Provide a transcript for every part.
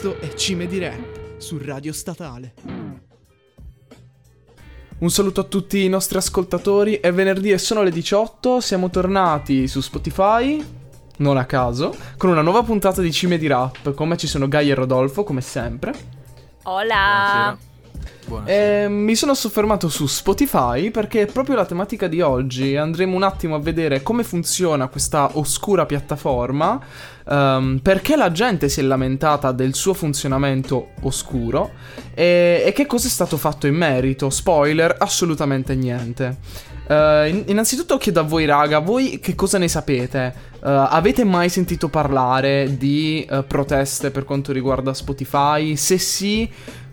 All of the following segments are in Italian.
Questo è Cime di Rap su Radio Statale. Un saluto a tutti i nostri ascoltatori, è venerdì e sono le 18, siamo tornati su Spotify, non a caso, con una nuova puntata di Cime di Rap. Con me ci sono Gaia e Rodolfo, come sempre. Hola! Buonasera. E mi sono soffermato su Spotify perché è proprio la tematica di oggi. Andremo un attimo a vedere come funziona questa oscura piattaforma, ehm, perché la gente si è lamentata del suo funzionamento oscuro e, e che cosa è stato fatto in merito. Spoiler, assolutamente niente. Eh, in- innanzitutto chiedo a voi raga, voi che cosa ne sapete? Eh, avete mai sentito parlare di eh, proteste per quanto riguarda Spotify? Se sì,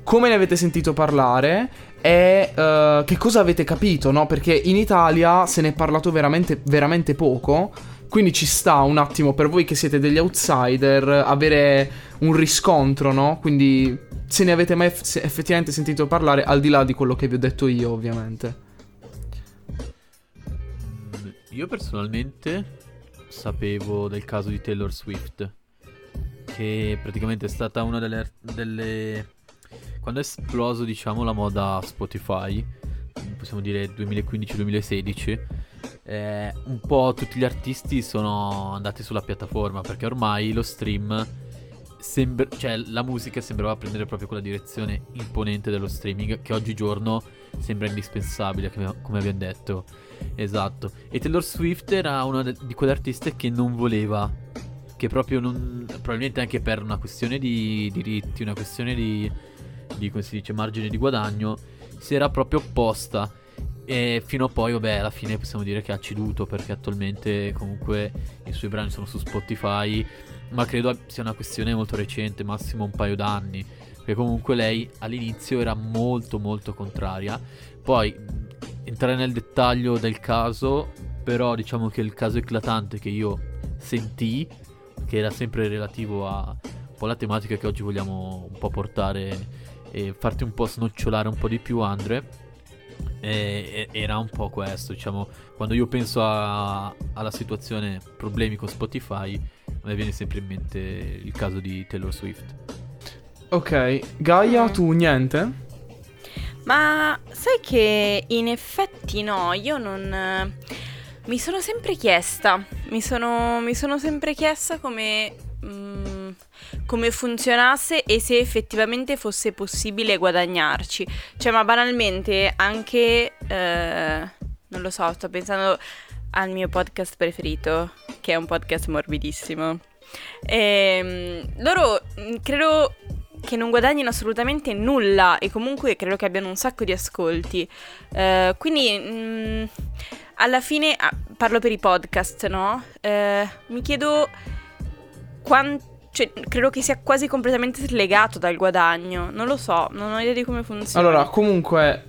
come ne avete sentito parlare e eh, che cosa avete capito, no? Perché in Italia se ne è parlato veramente, veramente poco. Quindi ci sta un attimo per voi che siete degli outsider avere un riscontro, no? Quindi se ne avete mai eff- effettivamente sentito parlare, al di là di quello che vi ho detto io, ovviamente. Io personalmente sapevo del caso di Taylor Swift, che praticamente è stata una delle... delle... Quando è esploso, diciamo, la moda Spotify, possiamo dire 2015-2016, eh, un po' tutti gli artisti sono andati sulla piattaforma, perché ormai lo stream... sembra- cioè la musica sembrava prendere proprio quella direzione imponente dello streaming che oggigiorno sembra indispensabile, come, abbiamo detto. Esatto. E Taylor Swift era una di quelle artiste che non voleva. Che proprio non. Probabilmente anche per una questione di diritti, una questione di. Di come si dice, margine di guadagno. Si era proprio opposta. E fino a poi, vabbè, alla fine possiamo dire che ha ceduto. Perché attualmente, comunque, i suoi brani sono su Spotify. Ma credo sia una questione molto recente, massimo un paio d'anni. Perché comunque lei all'inizio era molto, molto contraria. Poi entrare nel dettaglio del caso, però diciamo che il caso eclatante che io sentii, che era sempre relativo a un po' la tematica che oggi vogliamo un po' portare e farti un po' snocciolare un po' di più, Andre, e- e- era un po' questo, diciamo, quando io penso a- alla situazione problemi con Spotify, a me viene sempre in mente il caso di Taylor Swift. Ok, Gaia, Mm. tu niente? Ma sai che in effetti no, io non... Mi sono sempre chiesta, mi sono, mi sono sempre chiesta come, mm, come funzionasse e se effettivamente fosse possibile guadagnarci. Cioè, ma banalmente anche... eh, non lo so, sto pensando al mio podcast preferito, che è un podcast morbidissimo. Ehm, loro mm, credo che non guadagnino assolutamente nulla e comunque credo che abbiano un sacco di ascolti. Eh, quindi mm, alla fine ah, parlo per i podcast, no? Eh, mi chiedo quanto. Cioè, credo che sia quasi completamente slegato dal guadagno. Non lo so, non ho idea di come funziona. Allora, comunque,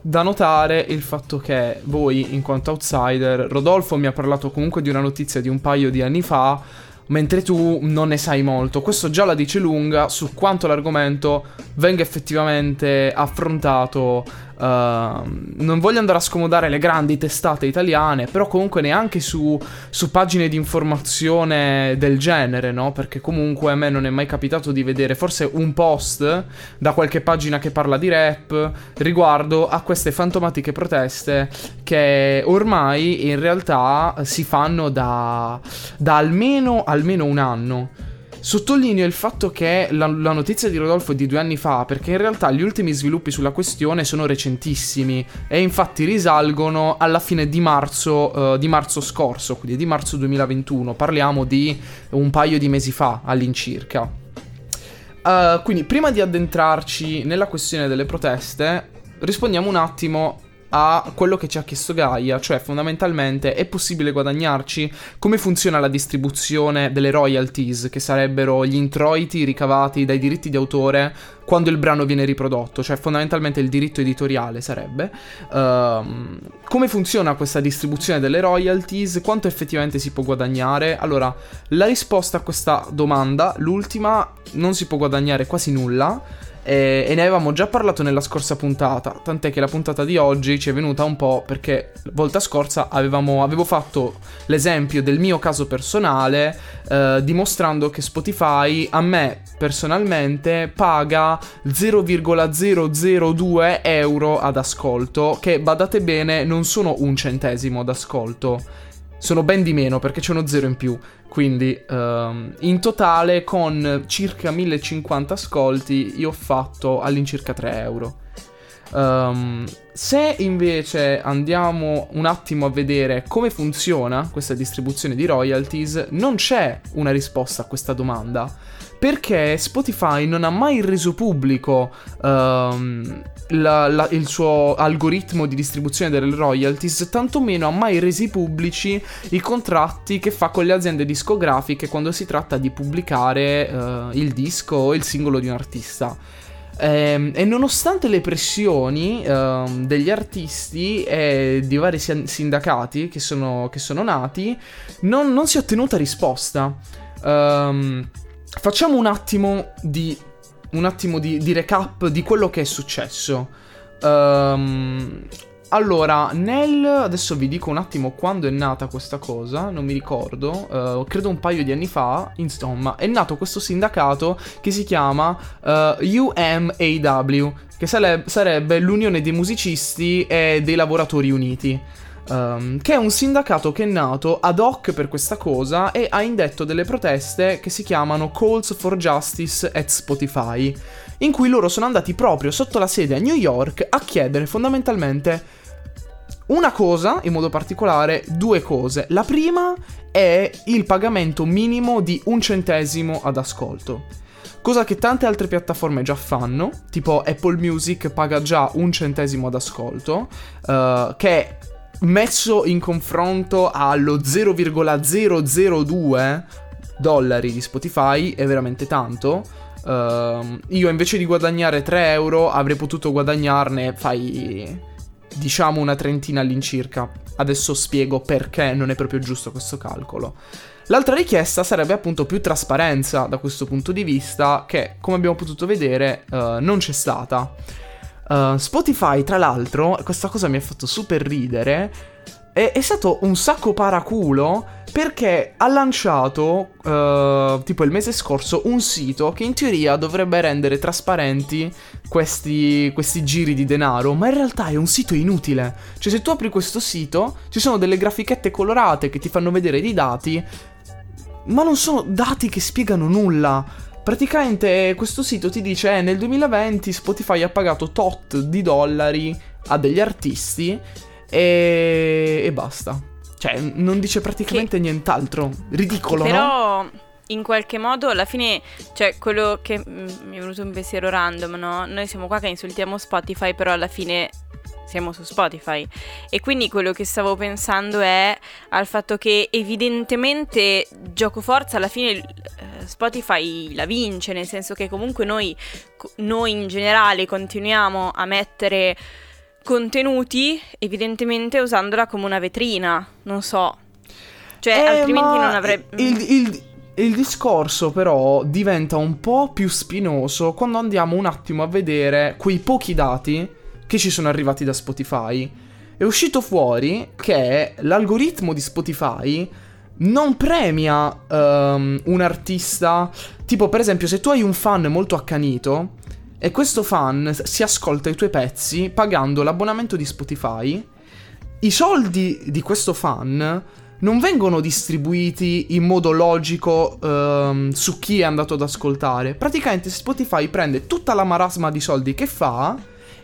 da notare il fatto che voi, in quanto outsider, Rodolfo mi ha parlato comunque di una notizia di un paio di anni fa, mentre tu non ne sai molto. Questo già la dice lunga su quanto l'argomento venga effettivamente affrontato. Ehm, non voglio andare a scomodare le grandi testate italiane, però comunque neanche su, su pagine di informazione del genere, no? Perché comunque a me non è mai capitato di vedere forse un post da qualche pagina che parla di rap riguardo a queste fantomatiche proteste che ormai in realtà si fanno da, da almeno, almeno un anno. Sottolineo il fatto che la, la notizia di Rodolfo è di due anni fa, perché in realtà gli ultimi sviluppi sulla questione sono recentissimi e infatti risalgono alla fine di marzo, eh, di marzo scorso, quindi di marzo 2021. Parliamo di un paio di mesi fa all'incirca. Uh, quindi, prima di addentrarci nella questione delle proteste, rispondiamo un attimo a quello che ci ha chiesto Gaia, cioè fondamentalmente è possibile guadagnarci? Come funziona la distribuzione delle royalties, che sarebbero gli introiti ricavati dai diritti di autore quando il brano viene riprodotto, cioè fondamentalmente il diritto editoriale sarebbe. Ehm, come funziona questa distribuzione delle royalties? Quanto effettivamente si può guadagnare? Allora, la risposta a questa domanda, l'ultima, non si può guadagnare quasi nulla. E, e, ne avevamo già parlato nella scorsa puntata, tant'è che la puntata di oggi ci è venuta un po' perché la volta scorsa avevamo, avevo fatto l'esempio del mio caso personale eh, dimostrando che Spotify a me personalmente paga 0,002 euro ad ascolto, che badate bene non sono un centesimo ad ascolto sono ben di meno perché c'è uno zero in più. Quindi um, in totale con circa 1050 ascolti io ho fatto all'incirca 3 euro. Um, se invece andiamo un attimo a vedere come funziona questa distribuzione di royalties, non c'è una risposta a questa domanda perché Spotify non ha mai reso pubblico um, la, la, il suo algoritmo di distribuzione delle royalties, tantomeno ha mai resi pubblici i contratti che fa con le aziende discografiche quando si tratta di pubblicare uh, il disco o il singolo di un artista. E, e nonostante le pressioni uh, degli artisti e di vari sindacati che sono, che sono nati, non, non, si è ottenuta risposta. Um, facciamo un attimo di, un attimo di, di recap di quello che è successo. Um, allora, nel... adesso vi dico un attimo quando è nata questa cosa, non mi ricordo, uh, credo un paio di anni fa, insomma, è nato questo sindacato che si chiama uh, UMAW, che sare- sarebbe l'Unione dei Musicisti e dei Lavoratori Uniti. Um, che è un sindacato che è nato ad hoc per questa cosa e ha indetto delle proteste che si chiamano Calls for Justice at Spotify, in cui loro sono andati proprio sotto la sede a New York a chiedere fondamentalmente una cosa, in modo particolare due cose. La prima è il pagamento minimo di un centesimo ad ascolto. Cosa che tante altre piattaforme già fanno, tipo Apple Music paga già un centesimo ad ascolto, uh, che messo in confronto allo 0,002 dollari di Spotify è veramente tanto. Uh, io invece di guadagnare 3 euro avrei potuto guadagnarne, fai diciamo una trentina all'incirca. Adesso spiego perché non è proprio giusto questo calcolo. L'altra richiesta sarebbe appunto più trasparenza da questo punto di vista, che come abbiamo potuto vedere uh, non c'è stata. Uh, Spotify, tra l'altro, questa cosa mi ha fatto super ridere. È, è stato un sacco paraculo perché ha lanciato, uh, tipo il mese scorso, un sito che in teoria dovrebbe rendere trasparenti questi, questi, giri di denaro, ma in realtà è un sito inutile. Cioè, se tu apri questo sito, ci sono delle grafichette colorate che ti fanno vedere dei dati, ma non sono dati che spiegano nulla. Praticamente questo sito ti dice eh, nel 2020 Spotify ha pagato tot di dollari a degli artisti e, e basta. Cioè, non dice praticamente che... nient'altro. Ridicolo, Però... no? in qualche modo alla fine, cioè quello che mm, mi è venuto un pensiero random, no? Noi siamo qua che insultiamo Spotify, però alla fine siamo su Spotify. E quindi quello che stavo pensando è al fatto che evidentemente gioco forza alla fine eh, Spotify la vince, nel senso che comunque noi, noi in generale continuiamo a mettere contenuti, evidentemente usandola come una vetrina, non so. Cioè, eh, altrimenti non avrebbe... Il, il, il discorso però diventa un po' più spinoso quando andiamo un attimo a vedere quei pochi dati che ci sono arrivati da Spotify, è uscito fuori che l'algoritmo di Spotify non premia um, un artista. Tipo, per esempio, se tu hai un fan molto accanito e questo fan si ascolta i tuoi pezzi pagando l'abbonamento di Spotify, i soldi di questo fan non vengono distribuiti in modo logico um, su chi è andato ad ascoltare. Praticamente Spotify prende tutta la marasma di soldi che fa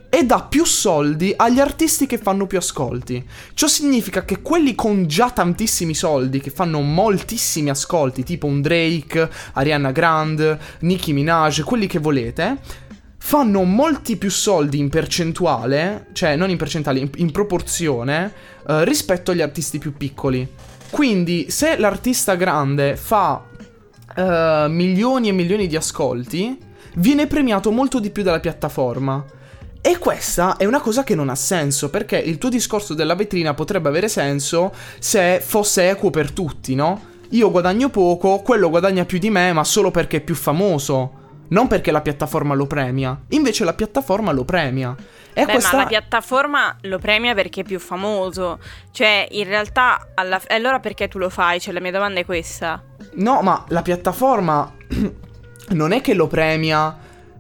e dà più soldi agli artisti che fanno più ascolti. Ciò significa che quelli con già tantissimi soldi, che fanno moltissimi ascolti, tipo un Drake, Ariana Grande, Nicki Minaj, quelli che volete, fanno molti più soldi in percentuale, cioè non in percentuale, in, in proporzione, eh, rispetto agli artisti più piccoli. Quindi se l'artista grande fa eh, milioni e milioni di ascolti, viene premiato molto di più dalla piattaforma. E questa è una cosa che non ha senso, perché il tuo discorso della vetrina potrebbe avere senso se fosse equo per tutti, no? Io guadagno poco, quello guadagna più di me, ma solo perché è più famoso. Non perché la piattaforma lo premia, invece la piattaforma lo premia. E Beh, questa... ma la piattaforma lo premia perché è più famoso. Cioè, in realtà, alla... allora perché tu lo fai? Cioè, la mia domanda è questa. No, ma la piattaforma non è che lo premia.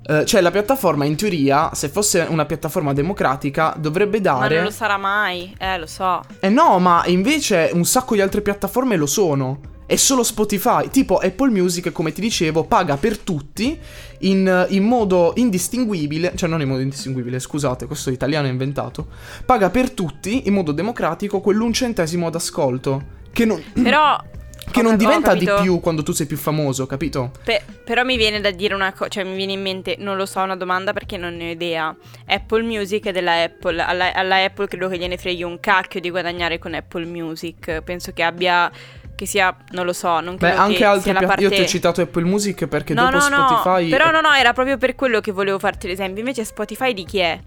eh, cioè, la piattaforma, in teoria, se fosse una piattaforma democratica, dovrebbe Ma dare. non lo sarà mai. Eh, lo so. Eh no, ma invece un sacco di altre piattaforme lo sono. È solo Spotify. Tipo Apple Music, come ti dicevo, paga per tutti in, in modo indistinguibile. Cioè, non in modo indistinguibile, scusate, questo italiano è inventato. Paga per tutti in modo democratico quell'un centesimo ad ascolto. Che non, Però... che non diventa di più quando tu sei più famoso, capito? Pe- però mi viene da dire una cosa, cioè mi viene in mente, non lo so, una domanda perché non ne ho idea. Apple Music è della Apple, alla, alla Apple credo che gliene freghi un cacchio di guadagnare con Apple Music. Penso che abbia, che sia, non lo so, non Beh, credo anche che altre sia la piattaforme. parte... Io ti ho citato Apple Music perché no, dopo no, no, Spotify. però no, no, era proprio per quello che volevo farti l'esempio. Invece Spotify di chi è?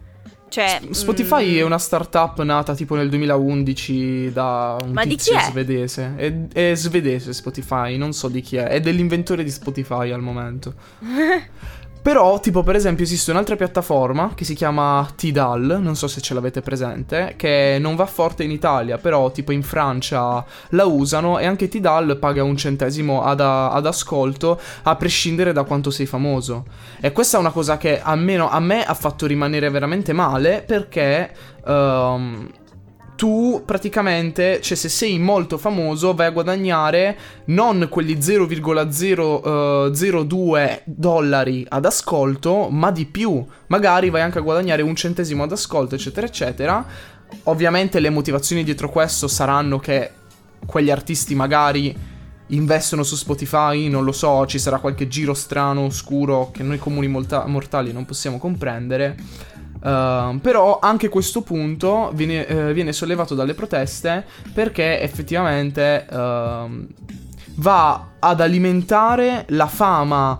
Cioè, Spotify mm, è una startup nata tipo nel 2011 da un Ma di tizio svedese. È, è svedese Spotify, non so di chi è. È dell'inventore di Spotify al momento. Però, tipo, per esempio, esiste un'altra piattaforma che si chiama Tidal, non so se ce l'avete presente, che non va forte in Italia, però tipo in Francia la usano e anche Tidal paga un centesimo ad, ad ascolto a prescindere da quanto sei famoso. E questa è una cosa che almeno a me ha fatto rimanere veramente male perché... ehm, tu praticamente, cioè se sei molto famoso, vai a guadagnare non quelli 0,002 dollari ad ascolto, ma di più. Magari vai anche a guadagnare un centesimo ad ascolto, eccetera, eccetera. Ovviamente le motivazioni dietro questo saranno che quegli artisti magari investono su Spotify, non lo so, ci sarà qualche giro strano, oscuro, che noi comuni mortali non possiamo comprendere. Uh, però anche questo punto viene, eh, viene sollevato dalle proteste perché effettivamente ehm, va ad alimentare la fama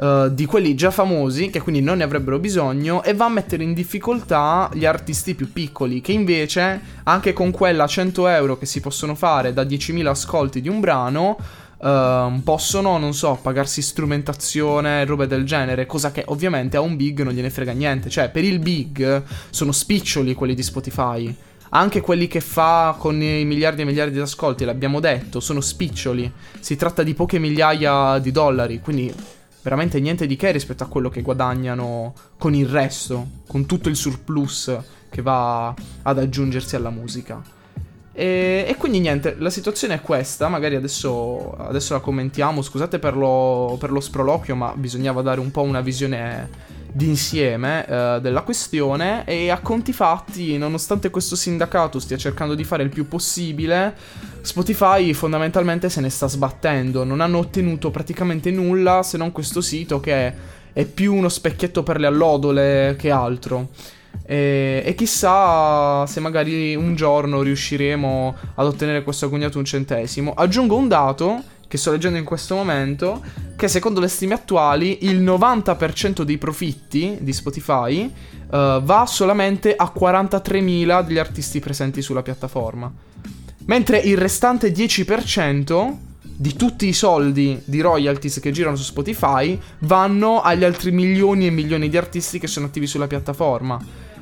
eh, di quelli già famosi, che quindi non ne avrebbero bisogno, e va a mettere in difficoltà gli artisti più piccoli, che invece anche con quella 100 euro che si possono fare da 10.000 ascolti di un brano, ehm, possono, non so, pagarsi strumentazione, robe del genere, cosa che ovviamente a un big non gliene frega niente. Cioè, per il big sono spiccioli quelli di Spotify. Anche quelli che fa con i miliardi e miliardi di ascolti, l'abbiamo detto, sono spiccioli. Si tratta di poche migliaia di dollari, quindi veramente niente di che rispetto a quello che guadagnano con il resto, con tutto il surplus che va ad aggiungersi alla musica. E, e quindi niente, la situazione è questa, magari adesso, adesso la commentiamo, scusate per lo, per lo sproloquio, ma bisognava dare un po' una visione d'insieme eh, della questione. E a conti fatti, nonostante questo sindacato stia cercando di fare il più possibile, Spotify fondamentalmente se ne sta sbattendo, non hanno ottenuto praticamente nulla se non questo sito che è più uno specchietto per le allodole che altro. E, e chissà se magari un giorno riusciremo ad ottenere questo agognato un centesimo. Aggiungo un dato che sto leggendo in questo momento, che secondo le stime attuali il 90% dei profitti di Spotify eh, va solamente a 43.000 degli artisti presenti sulla piattaforma. Mentre il restante 10% di tutti i soldi di royalties che girano su Spotify vanno agli altri milioni e milioni di artisti che sono attivi sulla piattaforma.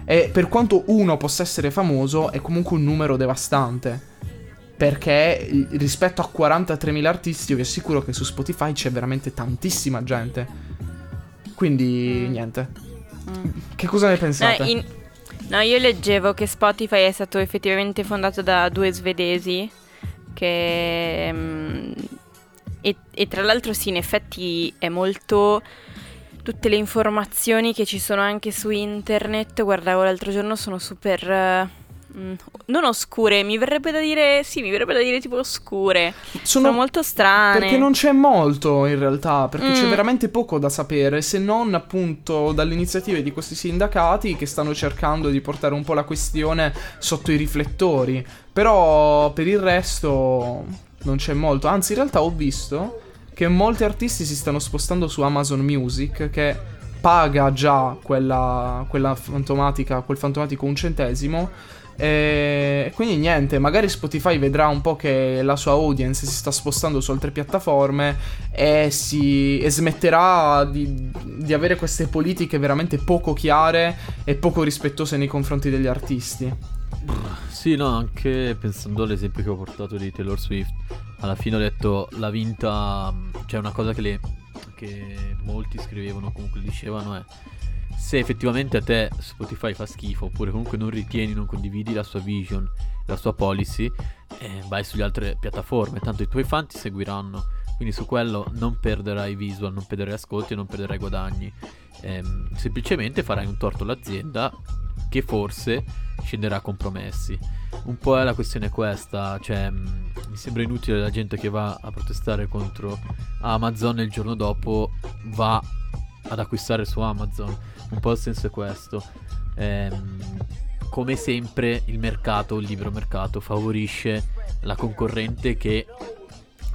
E per quanto uno possa essere famoso, è comunque un numero devastante. Perché rispetto a 43.000 artisti, io vi assicuro che su Spotify c'è veramente tantissima gente. Quindi, Mm. niente. Mm. Che cosa ne No, pensate? in- no, io leggevo che Spotify è stato effettivamente fondato da due svedesi che... mm, e, e tra l'altro sì, in effetti è molto... Tutte le informazioni che ci sono anche su internet, guardavo l'altro giorno, sono super... mm, non oscure, mi verrebbe da dire... Sì, mi verrebbe da dire tipo oscure. Sono, molto strane. Perché non c'è molto in realtà, perché c'è Mm. veramente poco da sapere, se non appunto dalle iniziative di questi sindacati che stanno cercando di portare un po' la questione sotto i riflettori. Però per il resto non c'è molto, anzi in realtà ho visto che molti artisti si stanno spostando su Amazon Music che paga già quella, quella fantomatica, quel fantomatico un centesimo E quindi niente, magari Spotify vedrà un po' che la sua audience si sta spostando su altre piattaforme e, si, e smetterà di, di avere queste politiche veramente poco chiare e poco rispettose nei confronti degli artisti. Sì, no, anche pensando all'esempio che ho portato di Taylor Swift, alla fine ho detto la vinta, cioè una cosa che, le, che molti scrivevano, comunque dicevano è se effettivamente a te Spotify fa schifo oppure comunque non ritieni, non condividi la sua vision, la sua policy, eh, vai sulle altre piattaforme, tanto i tuoi fan ti seguiranno. Quindi su quello non perderai visual, non perderai ascolti e non perderai guadagni. Eh, semplicemente farai un torto all'azienda che forse scenderà a compromessi. Un po' è la questione questa, cioè mh, mi sembra inutile la gente che va a protestare contro Amazon e il giorno dopo va ad acquistare su Amazon. Un po' il senso è questo. Ehm, come sempre il mercato, il libero mercato, favorisce la concorrente che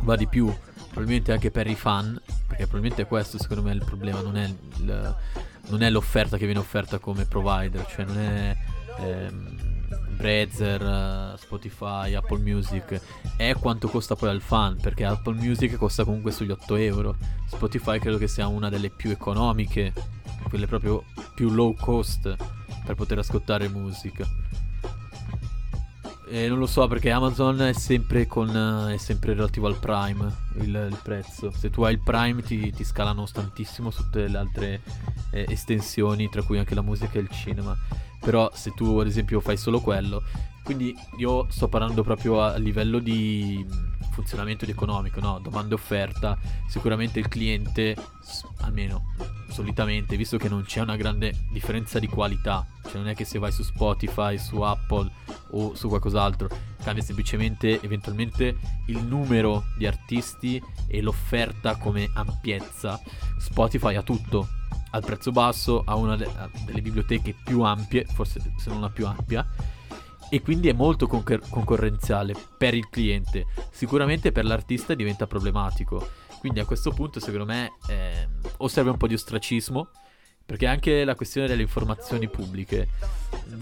va di più, probabilmente anche per i fan, perché probabilmente questo secondo me è il problema, non è, il, non è l'offerta che viene offerta come provider, cioè non è... Ehm, Brazzer, Spotify, Apple Music è quanto costa poi al fan perché Apple Music costa comunque sugli 8 euro Spotify credo che sia una delle più economiche quelle proprio più low cost per poter ascoltare musica e non lo so perché Amazon è sempre, con, è sempre relativo al Prime il, il, prezzo. Se tu hai il Prime ti, ti scalano tantissimo su tutte le altre eh, estensioni, tra cui anche la musica e il cinema. Però se tu ad esempio fai solo quello, quindi io sto parlando proprio a livello di funzionamento di economico, no? Domanda e offerta, sicuramente il cliente, almeno solitamente, visto che non c'è una grande differenza di qualità, cioè non è che se vai su Spotify, su Apple o su qualcos'altro, cambia semplicemente eventualmente il numero di artisti e l'offerta come ampiezza. Spotify ha tutto, al prezzo basso, ha una de- delle biblioteche più ampie, forse se non la più ampia, e quindi è molto concor- concorrenziale per il cliente. Sicuramente per l'artista diventa problematico. Quindi a questo punto, secondo me, eh, o serve un po' di ostracismo perché anche la questione delle informazioni pubbliche,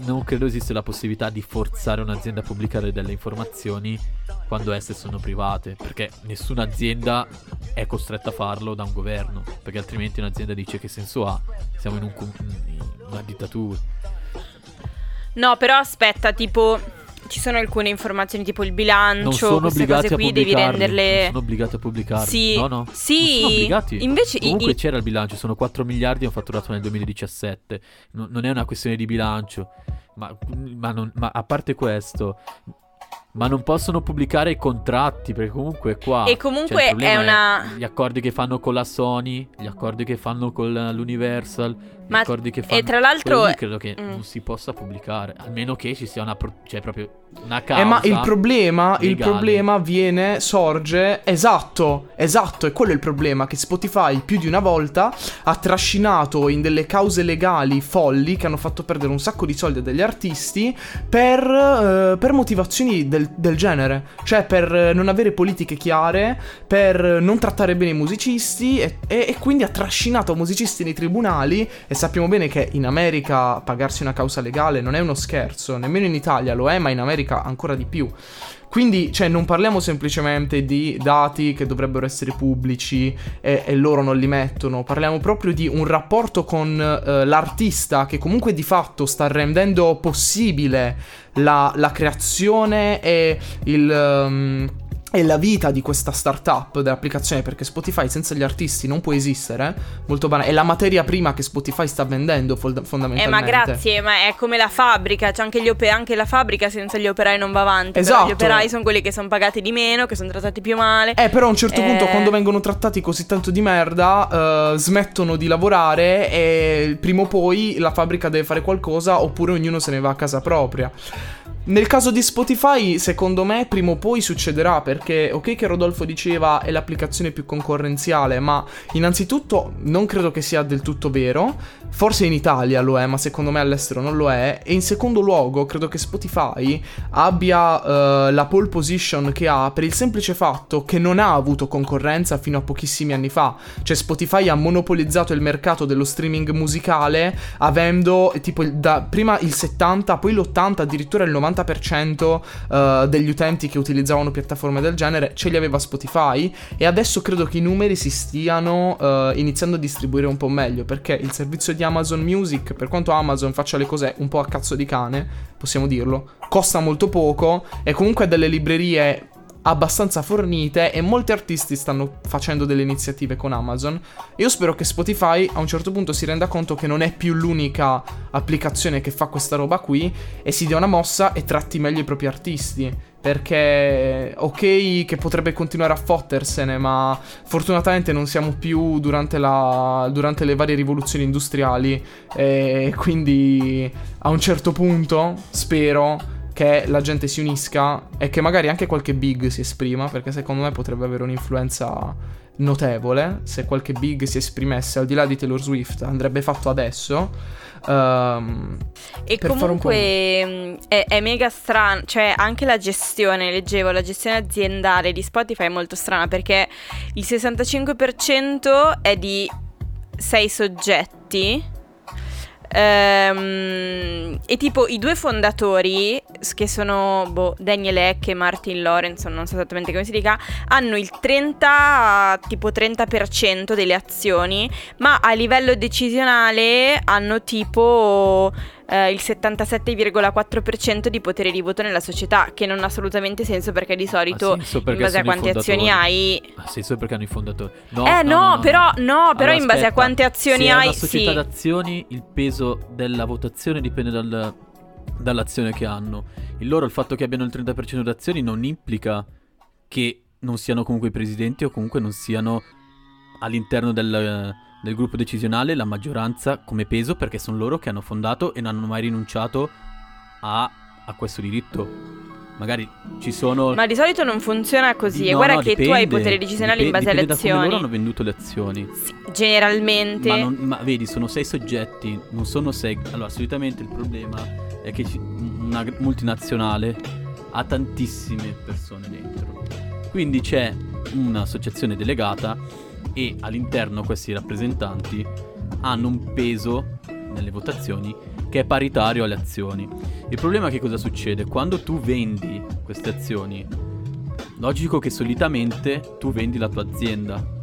non credo esista la possibilità di forzare un'azienda a pubblicare delle informazioni quando esse sono private, perché nessuna azienda è costretta a farlo da un governo, perché altrimenti un'azienda dice che senso ha, siamo in, un, in una dittatura. No, però aspetta, tipo ci sono alcune informazioni tipo il bilancio, queste cose qui devi renderle Non sono obbligati a pubblicarle. Sì. No, no. Sì. Non sono obbligati. Invece Comunque i- c'era il bilancio, sono 4 miliardi ho fatturato nel 2017. No- non è una questione di bilancio. Ma, ma non- ma a parte questo, ma non possono pubblicare i contratti perché comunque qua E comunque cioè, il problema è una- gli accordi che fanno con la Sony, gli accordi che fanno con l'Universal, Ma- accordi che fanno e tra l'altro credo che mm. non si possa pubblicare, almeno che ci sia una pro- cioè proprio una causa. Eh, ma il problema, il legale. problema viene, sorge, esatto, esatto, è quello il problema, che Spotify più di una volta ha trascinato in delle cause legali folli che hanno fatto perdere un sacco di soldi a degli artisti per, eh, per motivazioni del, del genere, cioè per non avere politiche chiare, per non trattare bene i musicisti e, e- e quindi ha trascinato musicisti nei tribunali e sappiamo bene che in America pagarsi una causa legale non è uno scherzo, nemmeno in Italia lo è, ma in America ancora di più. Quindi, cioè, non parliamo semplicemente di dati che dovrebbero essere pubblici e, e loro non li mettono, parliamo proprio di un rapporto con eh, l'artista che comunque di fatto sta rendendo possibile la, la creazione e il... ehm, e la vita di questa startup dell'applicazione perché Spotify senza gli artisti non può esistere molto banale è la materia prima che Spotify sta vendendo Eh, fondamentalmente ma grazie, ma è come la fabbrica, c'è anche, gli ope- anche la fabbrica senza gli operai non va avanti. Esatto. Gli operai sono quelli che sono pagati di meno, che sono trattati più male. Eh, però a un certo punto, Eh. quando vengono trattati così tanto di merda, eh, smettono di lavorare e prima o poi la fabbrica deve fare qualcosa oppure ognuno se ne va a casa propria. Nel caso di Spotify, secondo me, prima o poi succederà perché, ok, che Rodolfo diceva è l'applicazione più concorrenziale, ma innanzitutto non credo che sia del tutto vero. Forse in Italia lo è, ma secondo me all'estero non lo è. E in secondo luogo, credo che Spotify abbia uh, la pole position che ha per il semplice fatto che non ha avuto concorrenza fino a pochissimi anni fa. Cioè, Spotify ha monopolizzato il mercato dello streaming musicale, avendo tipo da, prima il 70, poi l'80, addirittura il 90% uh, degli utenti che utilizzavano piattaforme del genere ce li aveva Spotify. E adesso credo che i numeri si stiano uh, iniziando a distribuire un po' meglio perché il servizio di Amazon Music, per quanto Amazon faccia le cose un po' a cazzo di cane, possiamo dirlo, costa molto poco e comunque ha delle librerie abbastanza fornite e molti artisti stanno facendo delle iniziative con Amazon. Io spero che Spotify a un certo punto si renda conto che non è più l'unica applicazione che fa questa roba qui e si dia una mossa e tratti meglio i propri artisti. Perché ok che potrebbe continuare a fottersene, ma fortunatamente non siamo più durante, la, durante le varie rivoluzioni industriali. E quindi a un certo punto spero che la gente si unisca e che magari anche qualche big si esprima, perché secondo me potrebbe avere un'influenza notevole se qualche big si esprimesse al di là di Taylor Swift, andrebbe fatto adesso. Um, e comunque mm, è, è, mega strano, cioè anche la gestione, leggevo, la gestione aziendale di Spotify è molto strana perché il 65% è di 6 soggetti Ehm, e tipo i due fondatori, che sono boh, Daniel Eck e Martin Lawrence, non so esattamente come si dica, hanno il 30, tipo 30% delle azioni, ma a livello decisionale hanno tipo eh, il 77,4% di potere di voto nella società, che non ha assolutamente senso perché di solito perché in base a quante azioni hai... Ha senso perché hanno i fondatori. No, eh no, no, no però, no, però allora, in base aspetta, a quante azioni se hai... Se società sì. d'azioni il peso della votazione dipende dal, dall'azione che hanno. Il loro, il fatto che abbiano il 30% di azioni non implica che non siano comunque i presidenti o comunque non siano all'interno del del gruppo decisionale la maggioranza come peso perché sono loro che hanno fondato e non hanno mai rinunciato a, a questo diritto. Magari ci sono. Ma di solito non funziona così. No, e guarda no, che dipende, tu hai potere decisionale dipende, in base alle azioni. Ma loro hanno venduto le azioni. Sì, generalmente. Ma, non, ma, vedi, sono sei soggetti, non sono sei. Allora, solitamente il problema è che una multinazionale ha tantissime persone dentro. Quindi c'è un'associazione delegata e all'interno questi rappresentanti hanno un peso nelle votazioni che è paritario alle azioni. Il problema è che cosa succede? Quando tu vendi queste azioni, logico che solitamente tu vendi la tua azienda,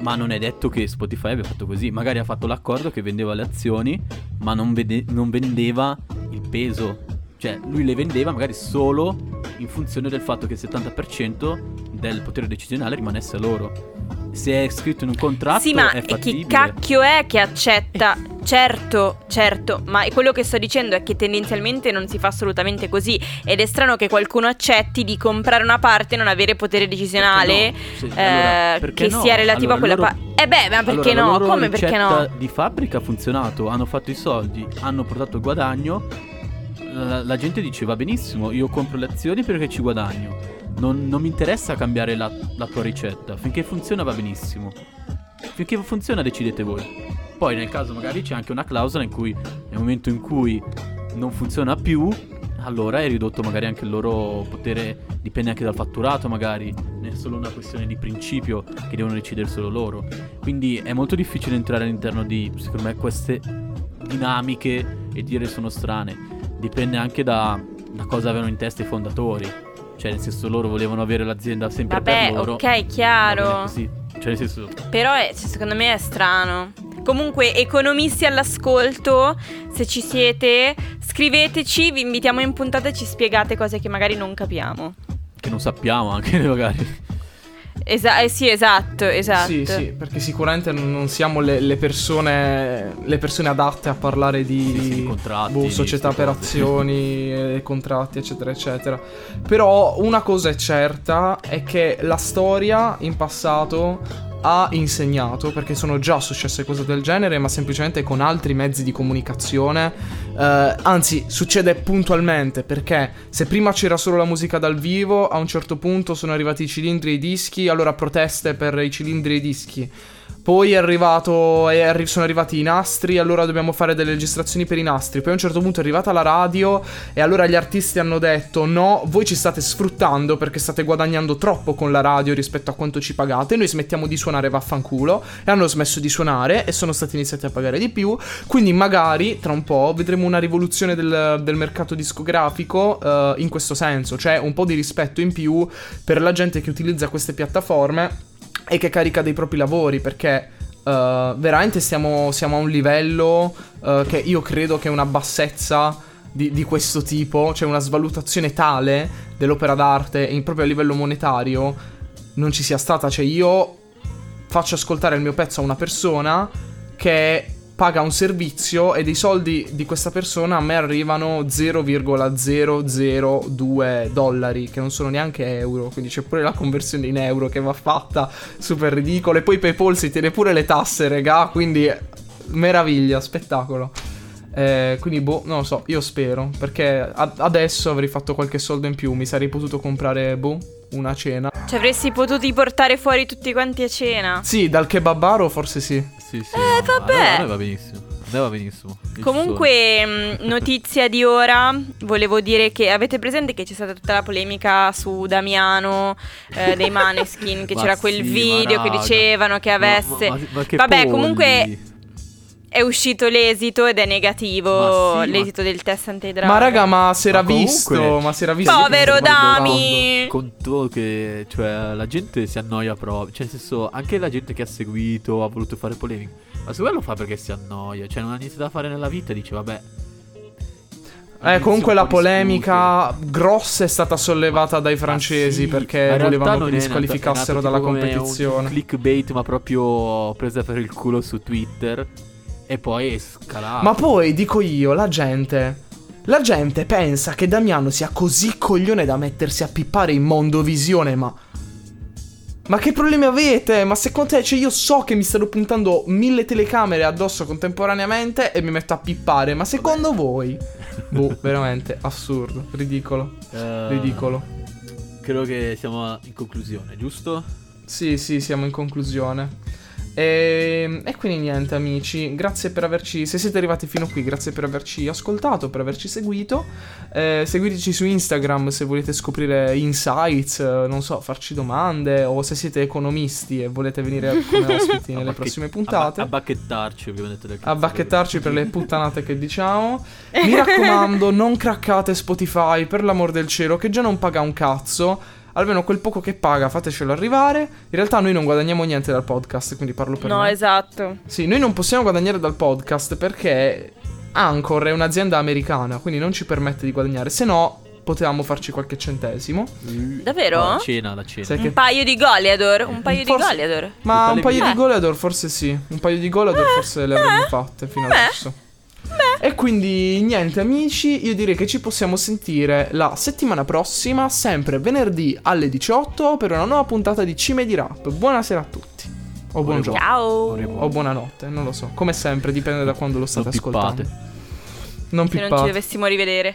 ma non è detto che Spotify abbia fatto così. Magari ha fatto l'accordo che vendeva le azioni, ma non, vede- non vendeva il peso. Cioè, lui le vendeva magari solo in funzione del fatto che il 70% del potere decisionale rimanesse loro se è scritto in un contratto sì, ma è fattibile. chi cacchio è che accetta? Certo, certo, ma quello che sto dicendo è che tendenzialmente non si fa assolutamente così ed è strano che qualcuno accetti di comprare una parte e non avere potere decisionale no? sì, eh, allora, che no? sia relativo allora, a quella parte. Eh beh, ma perché allora, no? Come perché no? di fabbrica ha funzionato, hanno fatto i soldi, hanno portato il guadagno. La, la gente dice va benissimo, io compro le azioni perché ci guadagno non, non mi interessa cambiare la, la tua ricetta. Finché funziona va benissimo. Finché funziona decidete voi. Poi nel caso magari c'è anche una clausola in cui nel momento in cui non funziona più, allora è ridotto magari anche il loro potere, dipende anche dal fatturato magari, non è solo una questione di principio che devono decidere solo loro. Quindi è molto difficile entrare all'interno di, secondo me, queste dinamiche e dire sono strane. Dipende anche da, da cosa avevano in testa i fondatori. Cioè, nel senso, loro volevano avere l'azienda sempre Vabbè, per loro. ok, chiaro. Così. Cioè, nel senso... Però è, cioè, secondo me è strano. Comunque, economisti all'ascolto, se ci siete, scriveteci, vi invitiamo in puntata e ci spiegate cose che magari non capiamo. Che non sappiamo anche magari. Esa- eh sì, esatto, esatto. Sì, sì, perché sicuramente non siamo le, le, persone, le persone, adatte a parlare di, sì, sì, contratti, boh, società per azioni, contratti, eccetera, eccetera. Però una cosa è certa è che la storia in passato ha insegnato, perché sono già successe cose del genere, ma semplicemente con altri mezzi di comunicazione. Eh, anzi, succede puntualmente, perché se prima c'era solo la musica dal vivo, a un certo punto sono arrivati i cilindri e i dischi, allora proteste per i cilindri e i dischi. Poi è arrivato, è arri- sono arrivati i nastri, allora dobbiamo fare delle registrazioni per i nastri. Poi a un certo punto è arrivata la radio e allora gli artisti hanno detto no, voi ci state sfruttando perché state guadagnando troppo con la radio rispetto a quanto ci pagate. Noi smettiamo di suonare vaffanculo e hanno smesso di suonare e sono stati iniziati a pagare di più. Quindi magari tra un po' vedremo una rivoluzione del, del mercato discografico uh, in questo senso, cioè un po' di rispetto in più per la gente che utilizza queste piattaforme e che carica dei propri lavori perché uh, veramente siamo, siamo, a un livello uh, che io credo che una bassezza di, di, questo tipo, cioè una svalutazione tale dell'opera d'arte in, proprio a livello monetario non ci sia stata, cioè io faccio ascoltare il mio pezzo a una persona che paga un servizio e dei soldi di questa persona a me arrivano 0,002 dollari, che non sono neanche euro, quindi c'è pure la conversione in euro che va fatta, super ridicolo. E poi PayPal si tiene pure le tasse, regà, quindi meraviglia, spettacolo. Eh, quindi, boh, non lo so, io spero. Perché a- adesso avrei fatto qualche soldo in più. Mi sarei potuto comprare, boh, una cena. Ci avresti potuto portare fuori tutti quanti a cena? Sì, dal kebabaro forse sì. Sì, sì. Eh, no, vabbè. A me va benissimo. A me va benissimo. Il Comunque, mh, notizia di ora, volevo dire che avete presente che c'è stata tutta la polemica su Damiano eh, dei Maneskin, che c'era quel sì, video che dicevano che avesse... ma- ma- ma che Vabbè, polli. comunque è uscito l'esito ed è negativo Ma sì, ma- l'esito del test antidroga. Ma raga, ma si era Ma comunque- visto, ma si era visto. Povero Dami! Conto che cioè, la gente si annoia proprio. Cioè, nel senso, anche la gente che ha seguito, ha voluto fare polemica. Ma se quello lo fa perché si annoia. Cioè, non ha niente da fare nella vita. Dice, vabbè. Eh, comunque un la polemica grossa è stata sollevata dai francesi sì, ma perché volevano che li squalificassero dalla competizione. Un clickbait, ma proprio presa per il culo su Twitter. E poi è scalato. Ma poi dico io, la gente. La gente pensa che Damiano sia così coglione da mettersi a pippare in mondovisione, ma. Ma che problemi avete? Ma secondo te, cioè io so che mi stanno puntando mille telecamere addosso contemporaneamente e mi metto a pippare, ma secondo voi? Boh, veramente assurdo, ridicolo, Eh, ridicolo. Credo che siamo in conclusione, giusto? Sì, sì, siamo in conclusione. E, e quindi niente amici, grazie per averci, se siete arrivati fino qui, grazie per averci ascoltato, per averci seguito. Eh, seguiteci su Instagram se volete scoprire insights, non so, farci domande o se siete economisti e volete venire come ospiti nelle A bacche- prossime A, puntate. ba- a bacchettarci, ovviamente. A bacchettarci per le puttanate che diciamo. Mi raccomando, non craccate Spotify per l'amor del cielo, che già non paga un cazzo. Almeno quel poco che paga, fatecelo arrivare. In realtà noi non guadagniamo niente dal podcast, quindi parlo per No, me. esatto. Sì, noi non possiamo guadagnare dal podcast perché Anchor è un'azienda americana, quindi non ci permette di guadagnare. Se no, potevamo farci qualche centesimo. Davvero? La cena, la cena. Sai che- Un paio di Goliador, un paio Forse- di Goliador. Ma un paio vite. di Goleador forse sì. Un paio di Goleador forse le avremmo fatte fino adesso. E quindi niente amici, io direi che ci possiamo sentire la settimana prossima, sempre venerdì alle 18 per una nuova puntata di Cime di Rap. Buonasera a tutti. O buongiorno. Ciao. O buonanotte, non lo so. Come sempre, dipende da quando lo state Non ascoltando. pippate. Non Se non ci pippate. dovessimo rivedere.